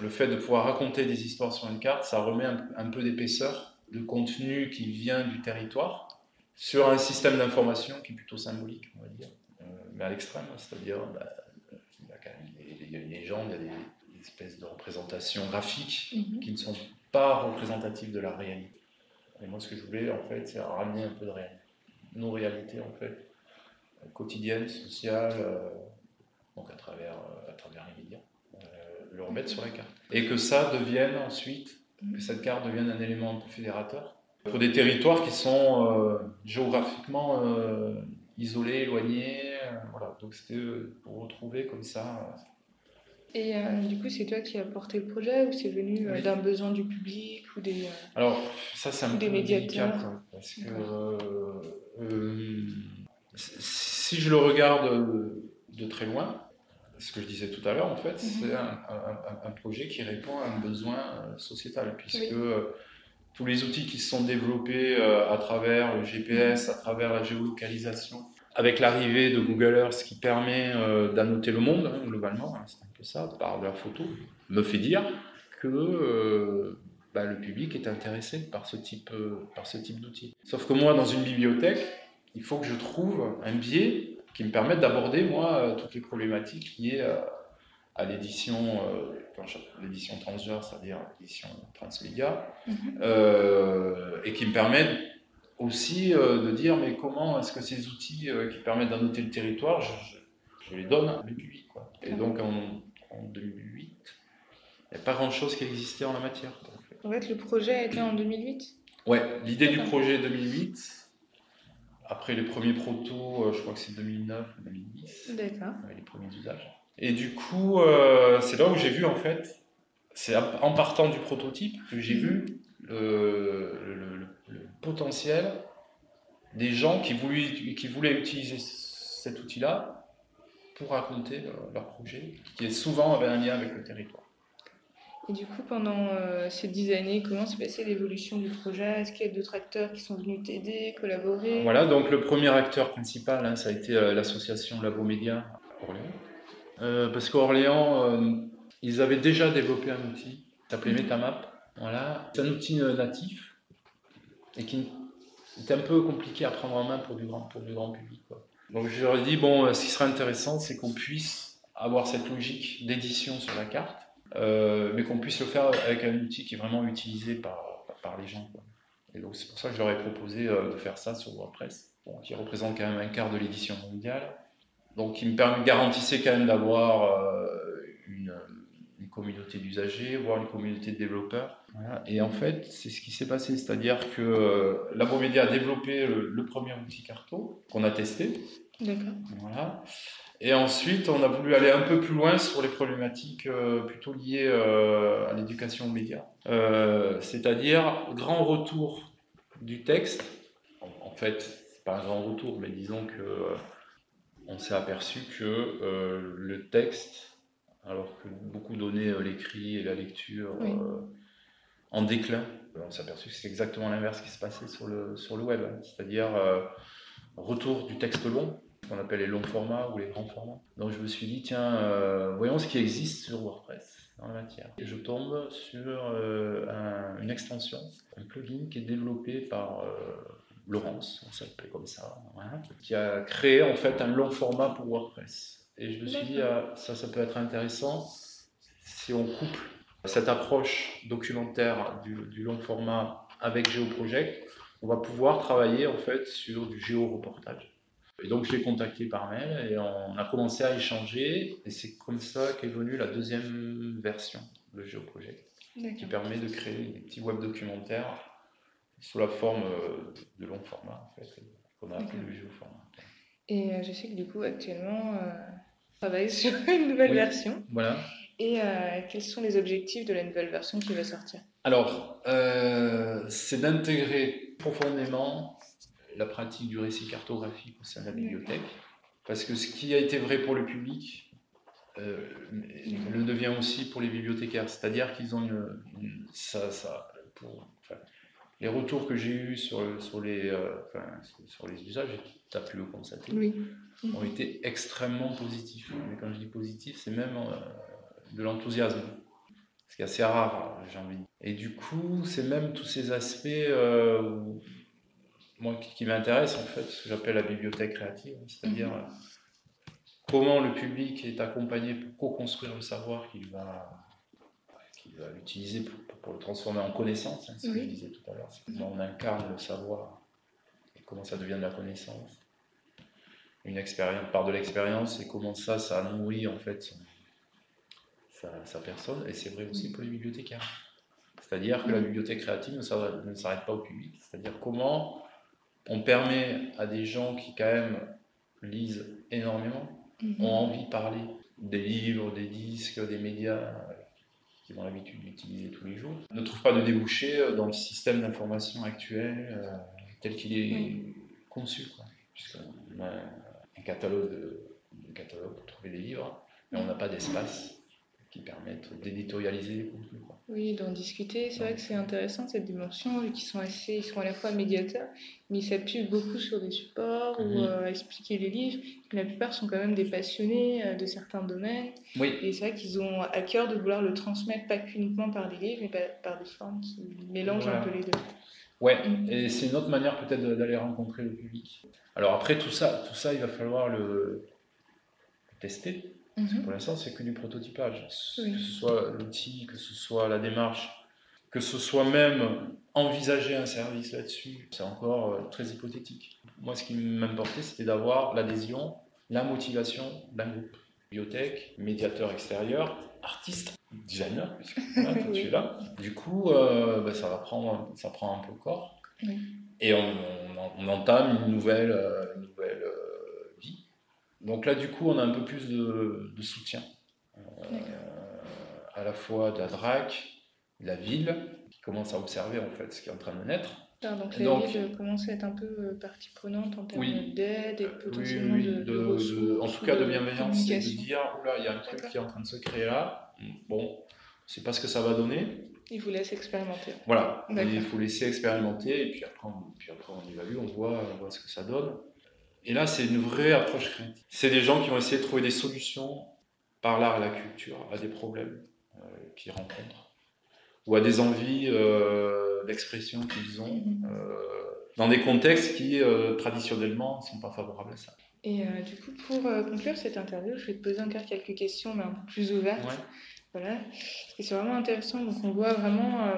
S2: le fait de pouvoir raconter des histoires sur une carte, ça remet un, peu d'épaisseur de contenu qui vient du territoire sur un système d'information qui est plutôt symbolique, on va dire, euh, mais à l'extrême, c'est-à-dire bah, il y a quand même des, légendes, il y a des, espèces de représentations graphiques mhm. qui ne sont pas représentatives de la réalité. Et moi, ce que je voulais, en fait, c'est ramener un peu de réalité. Nos réalités, en fait, quotidiennes, sociales, euh, donc à travers, à travers les médias le remettre sur la carte. Et que ça devienne ensuite, que cette carte devienne un élément fédérateur pour des territoires qui sont euh, géographiquement euh, isolés, éloignés. Euh, voilà, donc c'était pour retrouver comme ça.
S1: Et du coup, c'est toi qui as porté le projet ou c'est venu d'un besoin du public ou des.
S2: Alors, ça, c'est un peu médiateur. parce que si je le regarde de très loin, ce que je disais tout à l'heure, en fait, mhm. c'est un, projet qui répond à un besoin euh, sociétal, puisque euh, tous les outils qui se sont développés euh, à travers le GPS, à travers la géolocalisation, avec l'arrivée de Google Earth qui permet d'annoter le monde, hein, globalement, hein, c'est un peu ça, par la photo, me fait dire que bah, le public est intéressé par ce type, par ce type d'outils. Sauf que moi, dans une bibliothèque, il faut que je trouve un biais qui me permettent d'aborder, moi, euh, toutes les problématiques liées euh, à, l'édition, euh, l'édition transverse, c'est-à-dire l'édition transmédia, mhm. et qui me permettent aussi de dire, mais comment est-ce que ces outils qui permettent d'annoter le territoire, je, les donne à public. Quoi. Et donc, en, 2008, il n'y a pas grand-chose qui existait en la matière.
S1: En fait, le projet a été en 2008
S2: Ouais, l'idée du projet 2008, après les premiers protos, euh, je crois que c'est 2009 ou 2010. D'accord. Les premiers usages. Et du coup, euh, c'est là où j'ai vu en fait, c'est en partant du prototype que j'ai vu le, potentiel des gens qui voulaient, qui voulaient utiliser cet outil-là pour raconter leur projet, qui est souvent avait un lien avec le territoire.
S1: Et du coup, pendant euh, ces dix années, comment s'est passée l'évolution du projet? Est-ce qu'il y a d'autres acteurs qui sont venus t'aider, collaborer?
S2: Voilà, donc le premier acteur principal, hein, ça a été euh, l'association Labo Média Orléans. Euh, parce qu'Orléans, ils avaient déjà développé un outil qui s'appelait mhm. MetaMap. Voilà. C'est un outil natif et qui est un peu compliqué à prendre en main pour du grand, pour du grand public. Donc je leur ai dit, bon, ce qui serait intéressant, c'est qu'on puisse avoir cette logique d'édition sur la carte euh, mais qu'on puisse le faire avec un outil qui est vraiment utilisé par, par les gens. Et donc c'est pour ça que je leur ai proposé euh, de faire ça sur WordPress, qui représente quand même un quart de l'édition mondiale, donc qui me permet, garantissait quand même d'avoir euh, une, une, communauté d'usagers, voire une communauté de développeurs. Et en fait, c'est ce qui s'est passé, c'est-à-dire que Labomedia a développé le, le premier outil Carto qu'on a testé. D'accord. Voilà. Et ensuite, on a voulu aller un peu plus loin sur les problématiques euh, plutôt liées euh, à l'éducation aux médias. Euh, c'est-à-dire, grand retour du texte. En, fait, pas un grand retour, mais disons que on s'est aperçu que le texte, alors que beaucoup donnaient l'écrit et la lecture en déclin, on s'est aperçu que c'est exactement l'inverse qui se passait sur le, sur le web. C'est-à-dire, retour du texte long qu'on appelle les longs formats ou les grands formats. Donc je me suis dit, tiens, euh, voyons ce qui existe sur WordPress la matière. Et je tombe sur euh, une extension, un plugin qui est développé par euh, Laurence, on s'appelle comme ça, qui a créé en fait un long format pour WordPress. Et je me suis dit, ah, ça, ça peut être intéressant si on couple cette approche documentaire du, du long format avec GeoProject, on va pouvoir travailler en fait sur du géoreportage. Et donc je l'ai contacté par mail et on a commencé à échanger et c'est comme ça qu'est venue la deuxième version de GeoProject qui permet de créer des petits web documentaires sous la forme euh, de long format en fait, qu'on a appelé le géoformat.
S1: Et euh, je sais que du coup actuellement euh, on travaille sur une nouvelle version.
S2: Voilà.
S1: Et quels sont les objectifs de la nouvelle version qui va sortir?
S2: Alors, c'est d'intégrer profondément la pratique du récit cartographique au sein de la bibliothèque. Parce que ce qui a été vrai pour le public euh, le devient aussi pour les bibliothécaires. C'est-à-dire qu'ils ont une, ça, ça, pour, les retours que j'ai eus sur, sur, les, euh, sur les usages, tu as pu le constater, ont été extrêmement positifs. Mais quand je dis positif, c'est même euh, de l'enthousiasme. Ce qui est assez rare, j'ai envie de dire. Et du coup, c'est même tous ces aspects moi, qui, m'intéresse, en fait, ce que j'appelle la bibliothèque créative, c'est-à-dire mhm. euh, comment le public est accompagné pour co-construire le savoir qu'il va, qu'il va utiliser pour, le transformer en connaissance, hein, ce que je disais tout à l'heure, comment on incarne le savoir et comment ça devient de la connaissance. Une expérience, part de l'expérience et comment ça, ça nourrit en fait sa, personne, et c'est vrai aussi pour les bibliothécaires. C'est-à-dire que la bibliothèque créative ne s'arrête pas au public. C'est-à-dire comment on permet à des gens qui quand même lisent énormément, mhm. ont envie de parler des livres, des disques, des médias qui ont l'habitude d'utiliser tous les jours, ne trouvent pas de débouché dans le système d'information actuel euh, tel qu'il est conçu. Puisqu'on a un catalogue, de, catalogue pour trouver des livres, mais on n'a pas d'espace qui permettent d'éditorialiser les contenus.
S1: Oui, d'en discuter. C'est vrai que c'est intéressant cette dimension, qui sont assez, ils sont à la fois médiateurs, mais ils s'appuient beaucoup sur des supports ou euh, à expliquer les livres. La plupart sont quand même des passionnés euh, de certains domaines.
S2: Oui.
S1: Et c'est vrai qu'ils ont à cœur de vouloir le transmettre, pas uniquement par des livres, mais par, des formes qui mélangent un peu les deux.
S2: Ouais, mm. et c'est une autre manière peut-être d'aller rencontrer le public. Alors après tout ça, tout ça, il va falloir le tester Mhm. Pour l'instant, c'est que du prototypage. Que ce soit l'outil, que ce soit la démarche, que ce soit même envisager un service là-dessus, c'est encore euh, très hypothétique. Moi, ce qui m'importait, c'était d'avoir l'adhésion, la motivation d'un groupe. Bibliothèque, médiateur extérieur, artiste, designer, puisque tu es là. Du coup, euh, bah, ça, va prendre, ça prend un peu corps. Et on, entame une nouvelle, euh, une nouvelle donc là, du coup, on a un peu plus de, soutien, euh, à la fois de la DRAC, de la ville, qui commence à observer en fait ce qui est en train de naître.
S1: donc la ville commence à être un peu euh, partie prenante en termes d'aide et potentiellement oui, oui, de,
S2: En tout cas, de bienveillance, c'est de dire, oula, il y a un truc qui est en train de se créer là. Bon, c'est pas ce que ça va donner.
S1: Il vous laisse expérimenter.
S2: Voilà, il faut laisser expérimenter et puis après, on, puis après on évalue, on voit, on voit ce que ça donne. Et là, c'est une vraie approche créative. C'est des gens qui vont essayer de trouver des solutions par l'art et la culture à des problèmes euh, qu'ils rencontrent ou à des envies euh, d'expression qu'ils ont mhm. euh, dans des contextes qui traditionnellement ne sont pas favorables à ça.
S1: Et du coup, pour conclure cette interview, je vais te poser encore quelques questions, mais un peu plus ouvertes. Voilà. c'est vraiment intéressant. Donc, on voit vraiment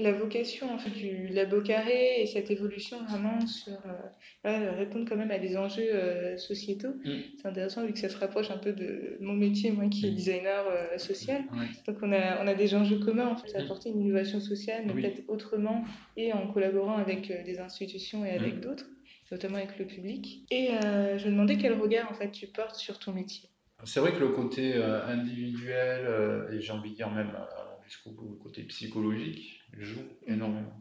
S1: la vocation en fait, du labo carré et cette évolution vraiment sur euh, répondre quand même à des enjeux euh, sociétaux. Mm. C'est intéressant vu que ça se rapproche un peu de mon métier, moi qui est mm. designer euh, social. Donc on a, on a des enjeux communs en fait, mm. apporter une innovation sociale, mais peut-être autrement et en collaborant avec des institutions et avec d'autres, notamment avec le public. Et je me demandais quel regard en fait tu portes sur ton métier.
S2: C'est vrai que le côté individuel et j'ai envie de dire même jusqu'au côté psychologique joue énormément.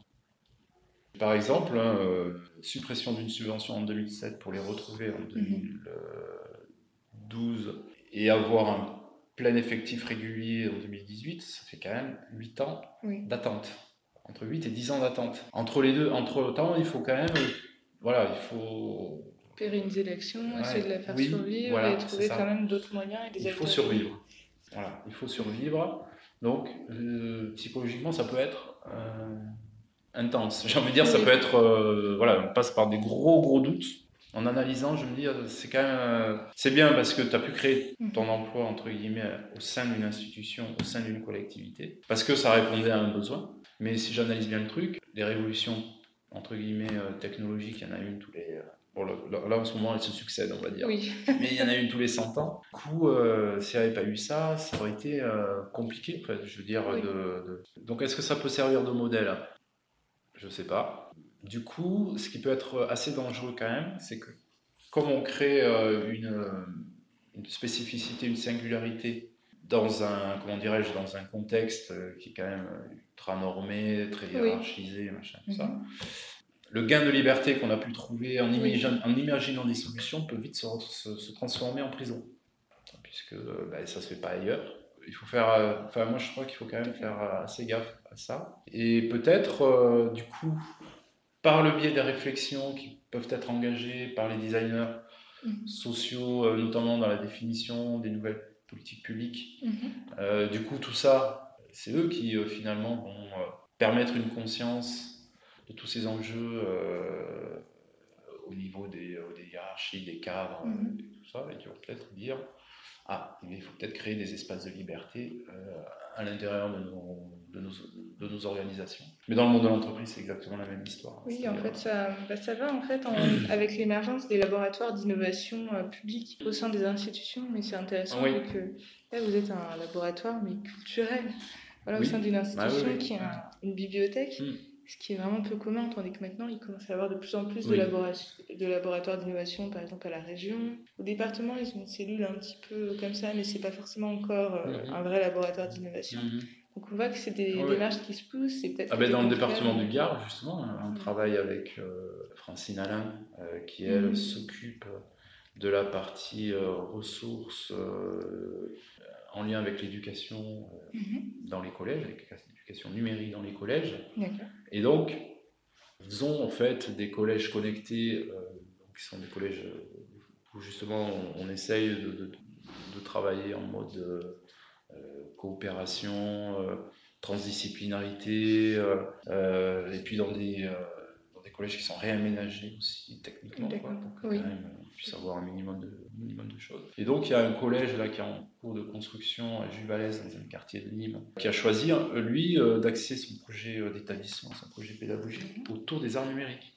S2: Par exemple, hein, euh, suppression d'une subvention en 2007 pour les retrouver en 2012 et avoir un plein effectif régulier en 2018, ça fait quand même 8 ans d'attente. Entre 8 et 10 ans d'attente. Entre les deux, entre temps, il faut quand même. Voilà, il faut.
S1: Pérenniser l'action, essayer de la faire survivre et trouver quand même d'autres moyens et des
S2: Il faut survivre. Voilà, il faut survivre. Donc, euh, psychologiquement, ça peut être euh, intense. J'ai envie de dire, ça peut être. Euh, voilà, on passe par des gros, gros doutes. en analysant, je me dis, c'est quand même, c'est bien parce que tu as pu créer mm. ton emploi, entre guillemets, au sein d'une institution, au sein d'une collectivité, parce que ça répondait à un besoin. Mais si j'analyse bien le truc, les révolutions, entre guillemets, technologiques, il y en a une tous les là, en ce moment, elles se succèdent, on va dire.
S1: Oui.
S2: Mais il y en a une tous les 100 ans. Du coup, euh, s'il n'y avait pas eu ça, ça aurait été euh, compliqué, je veux dire. De, Donc, est-ce que ça peut servir de modèle? Je ne sais pas. Du coup, ce qui peut être assez dangereux quand même, c'est que comme on crée euh, une, une, spécificité, une singularité dans un, comment dirais-je, dans un contexte qui est quand même ultra normé, très hiérarchisé, machin, tout ça mhm le gain de liberté qu'on a pu trouver en, imaginant, des solutions peut vite se, transformer en prison, puisque bah, ça ne se fait pas ailleurs. Il faut faire, euh, enfin moi je crois qu'il faut quand même faire assez gaffe à ça. Et peut-être, euh, du coup, par le biais des réflexions qui peuvent être engagées par les designers mhm. sociaux, euh, notamment dans la définition des nouvelles politiques publiques, mhm. du coup tout ça, c'est eux qui finalement vont permettre une conscience de tous ces enjeux euh, au niveau des, euh, des, hiérarchies, des cadres, mhm. et tout ça, et qui vont peut-être dire ah, il faut peut-être créer des espaces de liberté euh, à l'intérieur de nos, de, nos, de nos, organisations. Mais dans le monde de l'entreprise, c'est exactement la même histoire.
S1: Oui, en fait, ça, bah, ça va en fait avec l'émergence des laboratoires d'innovation publique au sein des institutions. Mais c'est intéressant que là, vous êtes un laboratoire, mais culturel. Voilà, au sein d'une bah institution qui a une bibliothèque. Hmm ce qui est vraiment peu commun, tandis que maintenant, il commence à y avoir de plus en plus de, de, laboratoires d'innovation, par exemple à la région. Au département, ils ont une cellule un petit peu comme ça, mais c'est pas forcément encore euh, mhm. un vrai laboratoire d'innovation. Mhm. Donc on voit que c'est des démarches qui se poussent.
S2: Ah ben dans le département du Gard, justement, on travaille avec euh, Francine Alain, euh, qui elle mhm. s'occupe de la partie ressources en lien avec l'éducation dans les collèges, avec numérique dans les collèges. Et donc, ils ont en fait des collèges connectés, euh, qui sont des collèges où justement on, essaye de, travailler en mode euh, coopération, euh, transdisciplinarité, et puis dans des collèges qui sont réaménagés aussi techniquement, pour que on puisse avoir un minimum de, minimum de choses. Et donc il y a un collège là qui est en cours de construction à Juvalès, dans un quartier de Nîmes, qui a choisi, lui, d'axer son projet d'établissement, son projet pédagogique mhm. autour des arts numériques.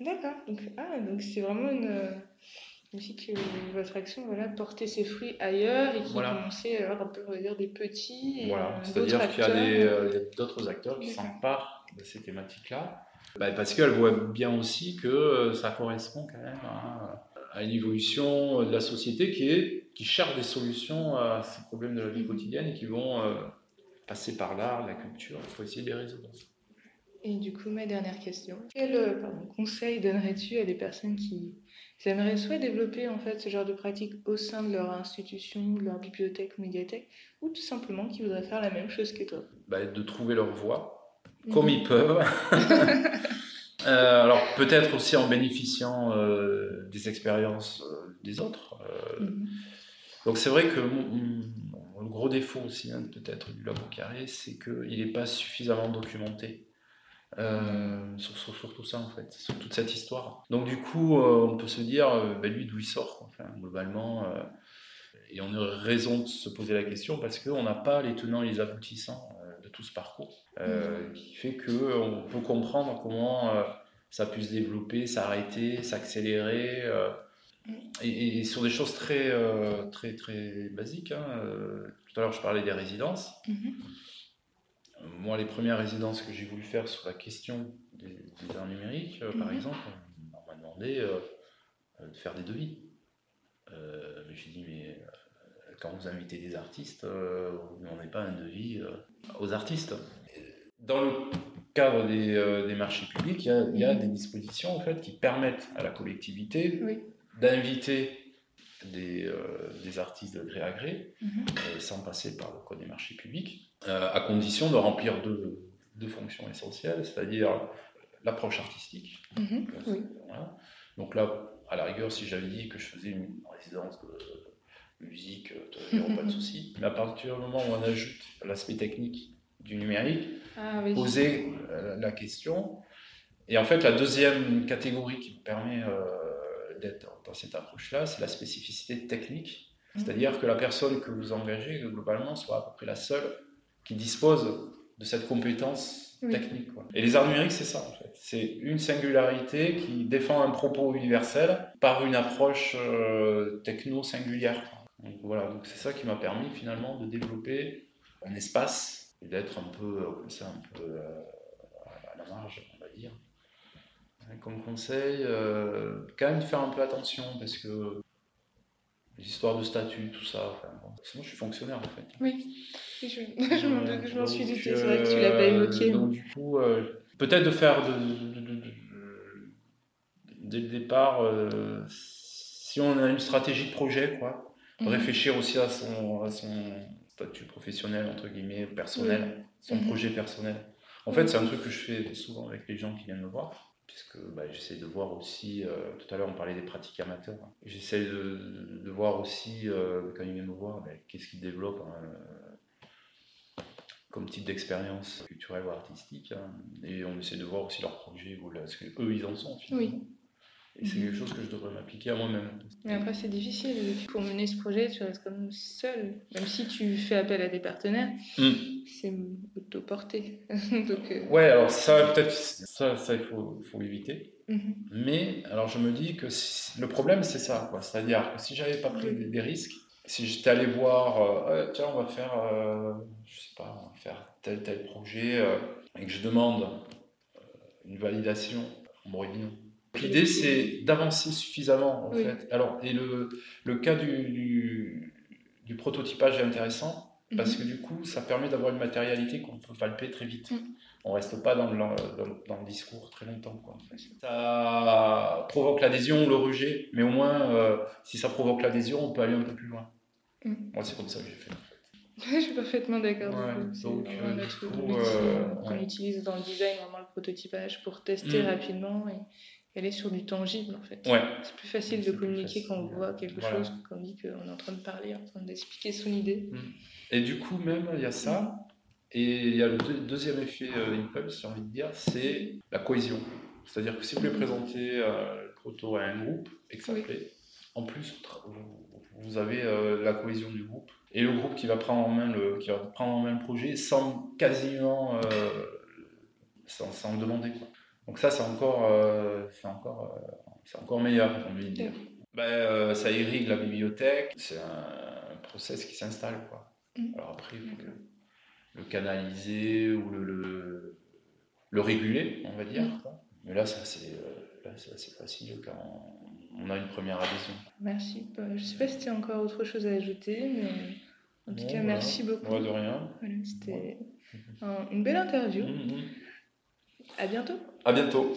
S1: D'accord, donc ah, c'est vraiment une aussi que votre action voilà, porter ses fruits ailleurs et qui voilà. commençait à avoir un peu dire, des petits.
S2: voilà, c'est-à-dire qu'il y a d'autres acteurs qui s'emparent de ces thématiques-là bah, parce qu'elle voit bien aussi que euh, ça correspond quand même à, une évolution de la société qui, est, qui cherche des solutions à ces problèmes de la vie quotidienne et qui vont euh, passer par l'art, la culture, il faut essayer de les résoudre.
S1: Et du coup, ma dernière question. Quel euh, conseil donnerais-tu à des personnes qui aimeraient soit développer en fait ce genre de pratique au sein de leur institution, de leur bibliothèque ou médiathèque, ou tout simplement qui voudraient faire la même chose que toi?
S2: Bah, De trouver leur voie comme ils peuvent. Euh, alors peut-être aussi en bénéficiant euh, des expériences euh, des autres. Mhm. Donc c'est vrai que le gros défaut aussi hein, peut-être du labo carré, c'est qu'il n'est pas suffisamment documenté. sur, sur, tout ça en fait, sur toute cette histoire. Donc du coup, on peut se dire, ben, lui d'où il sort, enfin, globalement, et on a raison de se poser la question parce qu'on n'a pas les tenants et les aboutissants tout ce parcours, euh, qui fait qu'on peut comprendre comment euh, ça a pu se développer, s'arrêter, s'accélérer, euh, et, sur des choses très, très, très basiques. Hein, tout à l'heure, je parlais des résidences. Mm-hmm. Moi, les premières résidences que j'ai voulu faire sur la question des, arts numériques, par mm-hmm. exemple, on m'a demandé de faire des devis. j'ai dit, mais quand vous invitez des artistes, vous ne demandez pas un devis aux artistes. Dans le cadre des, euh, marchés publics, il y, a, des dispositions en fait, qui permettent à la collectivité d'inviter des, euh, des, artistes de gré à gré, mhm. euh, sans passer par le code des marchés publics, à condition de remplir deux, deux fonctions essentielles, c'est-à-dire l'approche artistique. Mhm. Donc là, à la rigueur, si j'avais dit que je faisais une résidence de musique, il aurait pas de souci. Mais à partir du moment où on ajoute l'aspect technique du numérique, ah, poser euh, la question. Et en fait, la deuxième catégorie qui me permet euh, d'être dans cette approche-là, c'est la spécificité technique. Mhm. C'est-à-dire que la personne que vous engagez, globalement, soit à peu près la seule qui dispose de cette compétence technique. Et les arts numériques, c'est ça, en fait. C'est une singularité qui défend un propos universel par une approche euh, techno-singulière. Donc voilà, donc c'est ça qui m'a permis finalement de développer un espace et d'être un peu comme ça, un peu à la marge, on va dire. Comme conseil, euh, quand même faire un peu attention parce que les histoires de statut, tout ça. Enfin, Sinon, je suis fonctionnaire en fait.
S1: Oui, je, je m'en suis douté, c'est vrai que tu l'as pas évoqué.
S2: Donc, du coup, euh, peut-être de faire de, dès le départ, euh, si on a une stratégie de projet, quoi, mhm. réfléchir aussi à son, à son statut professionnel, entre guillemets, personnel, son mhm. projet personnel. En fait, c'est un truc que je fais souvent avec les gens qui viennent me voir puisque bah, j'essaie de voir aussi, euh, tout à l'heure on parlait des pratiques amateurs, hein. j'essaie de, de, voir aussi, euh, quand ils viennent me voir, bah, qu'est-ce qu'ils développent hein, comme type d'expérience culturelle ou artistique, hein. et on essaie de voir aussi leurs projets, ce qu'eux ils en sont finalement. Oui. Et c'est quelque chose que je devrais m'appliquer à moi-même.
S1: Mais après, c'est difficile. Pour mener ce projet, tu restes comme seul. Même si tu fais appel à des partenaires, hmm. c'est autoporté.
S2: Donc, euh, Ouais, alors ça, peut-être, ça, ça, il faut, faut éviter. Mhm. Mais, alors je me dis que le problème, c'est ça. Quoi. C'est-à-dire que si j'avais pas pris des, risques, si j'étais allé voir, euh, tiens, on va faire, euh, je sais pas, on va faire tel, tel projet, et que je demande une validation, on m'aurait dit non. L'idée, c'est d'avancer suffisamment, en fait. Alors, et le, le cas du, du, prototypage est intéressant parce mhm. que du coup, ça permet d'avoir une matérialité qu'on peut palper très vite. Mhm. On reste pas dans le, dans, le, discours très longtemps. Quoi, Ça provoque l'adhésion ou le rejet, mais au moins, euh, si ça provoque l'adhésion, on peut aller un peu plus loin. Mhm. Moi, c'est comme ça que j'ai fait.
S1: je suis parfaitement d'accord. donc, euh, notre euh, qu'on utilise dans le design, vraiment le prototypage pour tester rapidement et elle est sur du tangible en fait. C'est plus facile de communiquer quand on voit quelque chose qu'on dit qu'on est en train de parler, en train d'expliquer son idée. Mm.
S2: Et du coup, même, il y a ça. Et il y a le deuxième effet euh, impulse, j'ai envie de dire, c'est la cohésion. C'est-à-dire que si vous voulez présenter euh, le proto à un groupe et que ça plaît, en plus, vous avez euh, la cohésion du groupe et le groupe qui va prendre en main le, qui va prendre en main le projet sans quasiment euh, sans, sans, le demander. Quoi. Donc ça, c'est encore, euh, c'est encore, euh, encore meilleur, j'ai envie de dire. Ben, euh, ça irrigue la bibliothèque, c'est un, process qui s'installe. Quoi. Mm. Alors après, il faut le, canaliser ou le, le, réguler, on va dire. Mm. Mais là, ça, c'est, là, c'est assez facile quand on, a une première adhésion.
S1: Merci. Je ne sais pas si tu as encore autre chose à ajouter, mais en tout cas, merci beaucoup.
S2: de rien.
S1: c'était une belle interview. Mm, à bientôt.
S2: À bientôt.